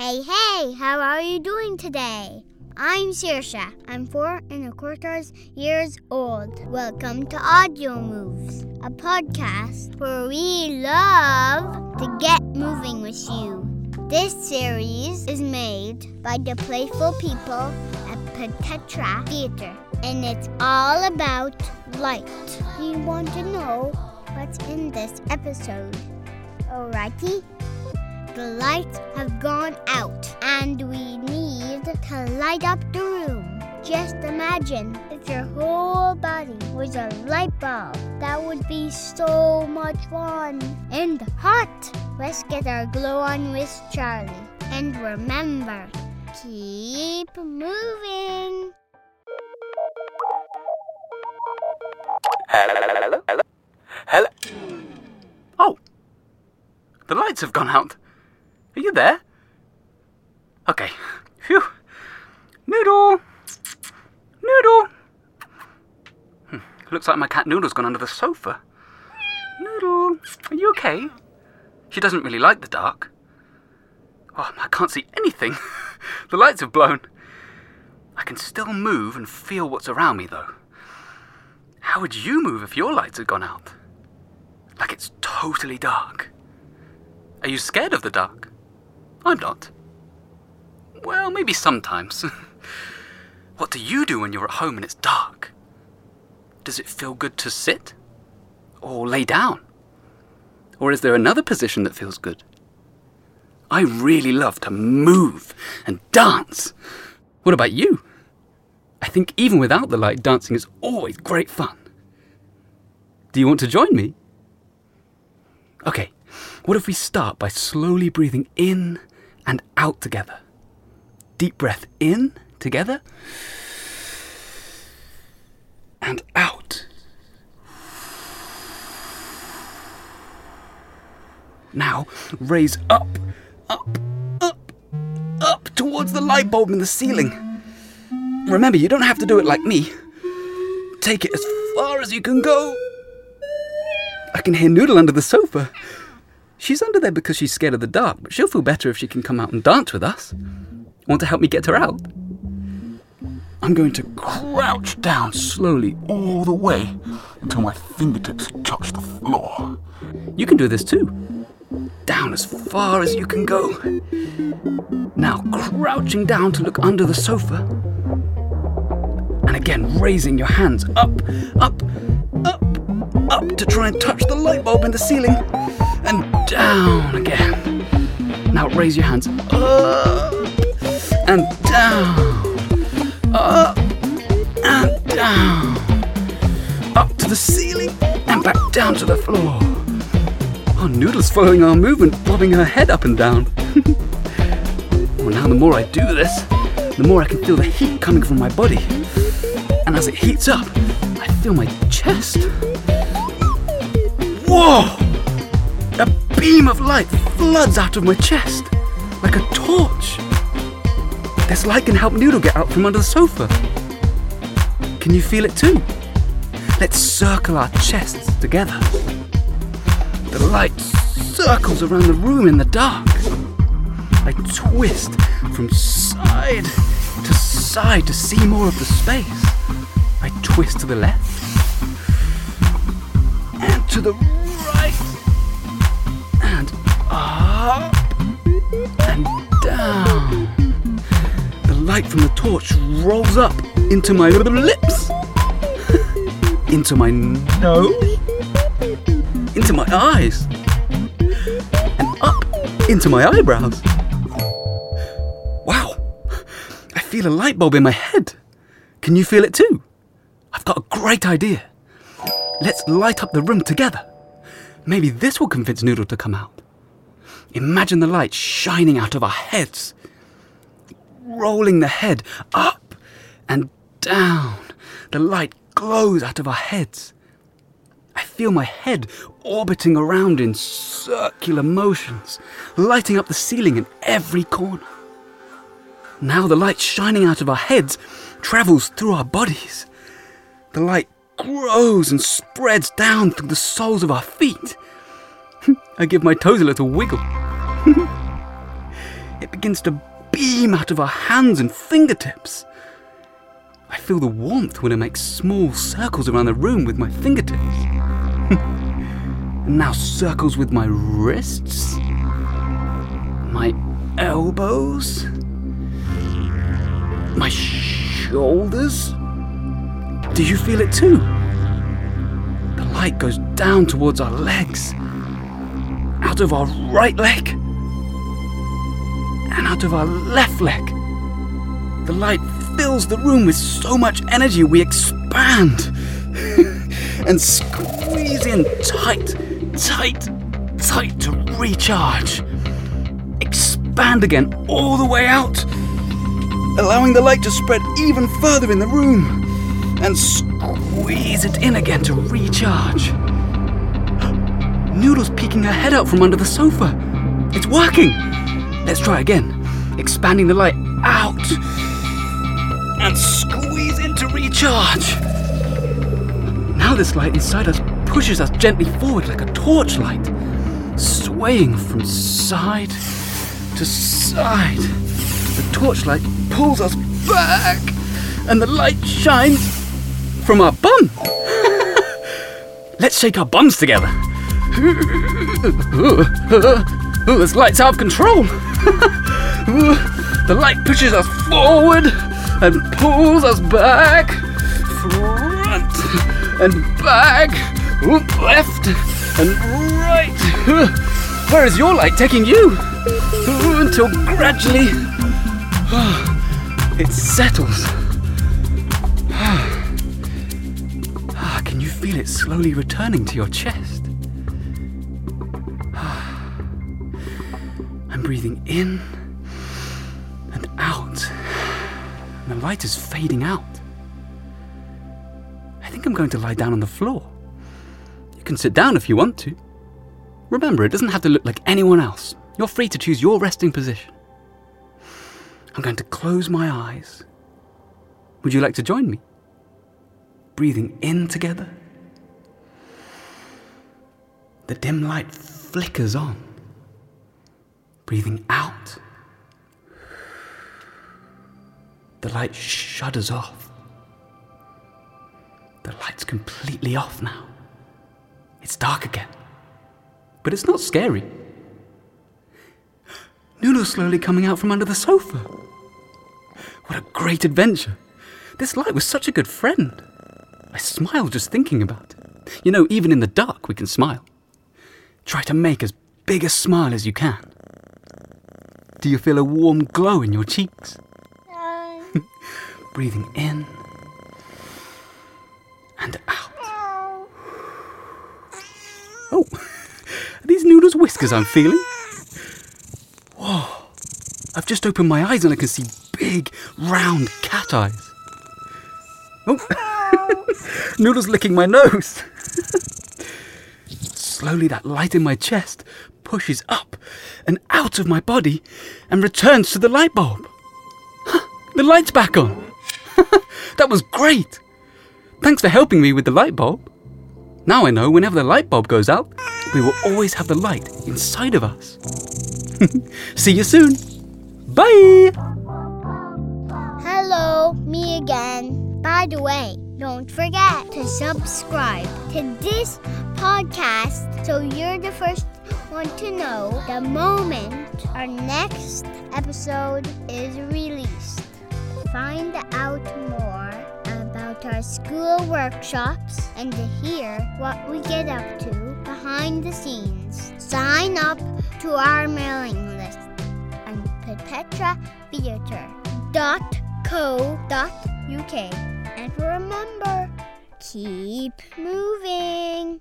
Hey, hey, how are you doing today? I'm Saoirse. I'm four and a quarter years old. Welcome to Audio Moves, a podcast where we love to get moving with you. This series is made by the playful people at Peut-Être Theatre, and it's all about light. You want to know what's in this episode? Alrighty? The lights have gone out, and we need to light up the room. Just imagine if your whole body was a light bulb. That would be so much fun and hot. Let's get our glow on with Charlie. And remember, keep moving. Hello? Hello? Hello? Oh! The lights have gone out. You there? Okay. Phew. Noodle! Noodle! Hmm. Looks like my cat Noodle's gone under the sofa. Noodle, are you okay? She doesn't really like the dark. Oh, I can't see anything. the lights have blown. I can still move and feel what's around me, though. How would you move if your lights had gone out? Like it's totally dark. Are you scared of the dark? I'm not. Well, maybe sometimes. what do you do when you're at home and it's dark? Does it feel good to sit? Or lay down? Or is there another position that feels good? I really love to move and dance. What about you? I think even without the light, dancing is always great fun. Do you want to join me? Okay, what if we start by slowly breathing in and out together? Deep breath in together and out. Now raise up, up, up, up towards the light bulb in the ceiling. Remember, you don't have to do it like me. Take it as far as you can go. I can hear Noodle under the sofa. She's under there because she's scared of the dark, but she'll feel better if she can come out and dance with us. Want to help me get her out? I'm going to crouch down slowly all the way until my fingertips touch the floor. You can do this too. Down as far as you can go. Now crouching down to look under the sofa. And again, raising your hands up, up, up, up to try and touch the light bulb in the ceiling. And down again. Now raise your hands up and down. Up and down. Up to the ceiling and back down to the floor. Oh, Noodle's following our movement, bobbing her head up and down. well, now the more I do this, the more I can feel the heat coming from my body. And as it heats up, I feel my chest. Whoa! Beam of light floods out of my chest like a torch. This light can help Noodle get out from under the sofa. Can you feel it too? Let's circle our chests together. The light circles around the room in the dark. I twist from side to side to see more of the space. I twist to the left and to the up and down. The light from the torch rolls up into my little lips, into my nose, into my eyes, and up into my eyebrows. Wow, I feel a light bulb in my head. Can you feel it too? I've got a great idea. Let's light up the room together. Maybe this will convince Noodle to come out. Imagine the light shining out of our heads, rolling the head up and down. The light glows out of our heads. I feel my head orbiting around in circular motions, lighting up the ceiling in every corner. Now the light shining out of our heads travels through our bodies. The light grows and spreads down through the soles of our feet. I give my toes a little wiggle. it begins to beam out of our hands and fingertips. I feel the warmth when I make small circles around the room with my fingertips. and now circles with my wrists, my elbows, my shoulders. Do you feel it too? The light goes down towards our legs, out of our right leg, and out of our left leg. The light fills the room with so much energy we expand and squeeze in tight, tight, tight to recharge. Expand again all the way out, allowing the light to spread even further in the room and squeeze it in again to recharge. Noodle's peeking her head out from under the sofa. It's working! Let's try again. Expanding the light out and squeeze in to recharge. Now this light inside us pushes us gently forward like a torchlight, swaying from side to side. The torchlight pulls us back, and the light shines from our bum. Let's shake our bums together. Ooh, this light's out of control. the light pushes us forward and pulls us back, front and back, left and right. Where is your light taking you? Until gradually it settles. Can you feel it slowly returning to your chest? Breathing in and out. And the light is fading out. I think I'm going to lie down on the floor. You can sit down if you want to. Remember, it doesn't have to look like anyone else. You're free to choose your resting position. I'm going to close my eyes. Would you like to join me? Breathing in together. The dim light flickers on. Breathing out. The light shudders off. The light's completely off now. It's dark again. But it's not scary. Noodle's slowly coming out from under the sofa. What a great adventure. This light was such a good friend. I smile just thinking about it. You know, even in the dark, we can smile. Try to make as big a smile as you can. Do you feel a warm glow in your cheeks? Breathing in and out. Oh, are these noodles whiskers I'm feeling? Whoa, I've just opened my eyes and I can see big, round cat eyes. Oh, noodles licking my nose. Slowly, that light in my chest pushes up and out of my body and returns to the light bulb. the light's back on. that was great. Thanks for helping me with the light bulb. Now I know whenever the light bulb goes out, we will always have the light inside of us. See you soon. Bye. Hello, me again. By the way, don't forget to subscribe to this podcast so you're the first one to know the moment our next episode is released. Find out more about our school workshops and to hear what we get up to behind the scenes. Sign up to our mailing list on petetratheatre.co.uk. And remember, keep moving.